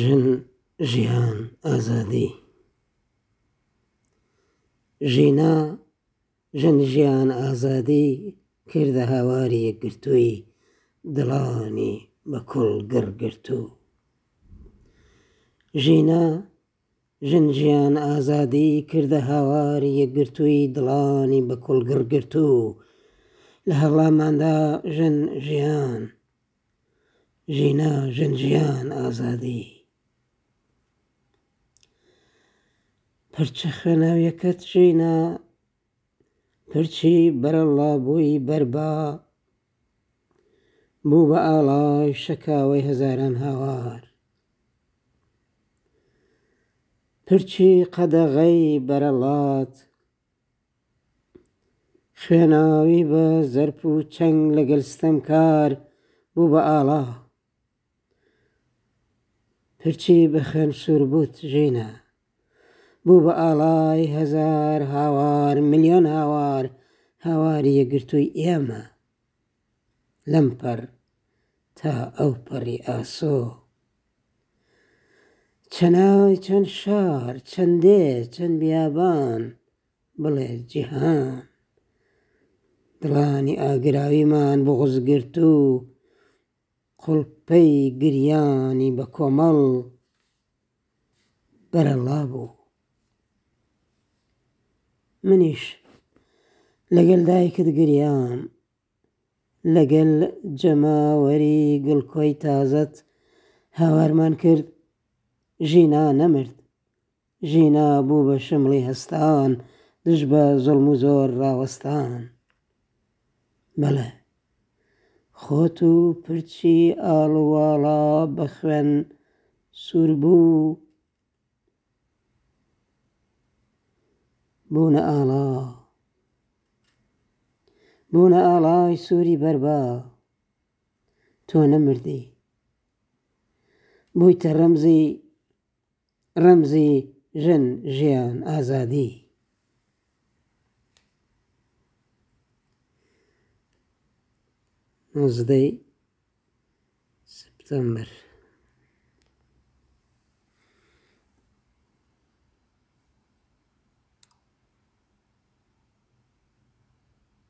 ژن ژیان ئازادی ژینا ژن ژیان ئازادی کردە هاواری یەکگرتووی دڵانی بە کوڵ گڕگرتوو ژینا ژن ژیان ئازادی کردە هاواری یەکگرتووی دڵانی بە کوڵگڕ گرتوو لە هەڕاماندا ژن ژیان ژینا ژن ژیان ئازادی پرچە خوێناویەکەت ژینا پرچی بەرەڵڵا بووی بەربا بوو بە ئاڵای شەکاوەی هەزاران هاوار. پرچی قەدەغەی بەرەڵڵات خوێناوی بە زەرپ و چەنگ لەگەل ستەمکار بوو بە ئاڵا. پرچی بخەن سوربوت ژینا بوو بە ئاڵای هەزار هاوار ملیۆن هاوار هاواری یەکگرتووی ئێمە لەم پەڕ تا ئەو پەڕی ئاسۆ چەنای چەن شار چەن دێ چەن بیابان بڵێ جیهان دڵانی ئاگراویمان بوغزگرتوو قڵپەی گریانی بە کۆمەڵ بەرەڵا بوو. منیش لەگەل دایکت گریام، لەگەل جەماوەری گڵکۆی تازەت هاوارمان کرد، ژینا نەمرد، ژینا بوو بە شمڵی هەستان دژ بە زوڵم و زۆر ڕاوەستان بەڵێ خۆت و پرچی ئاڵ و واڵا بە خوێن سوور بوو بوونە ئاڵا بوونە ئاڵای سووری بەربا تۆ نەمردی بوویتە ڕەمزی ڕەمزی ژن، ژیان، ئازادی. نۆزدەی سپتەمبەر.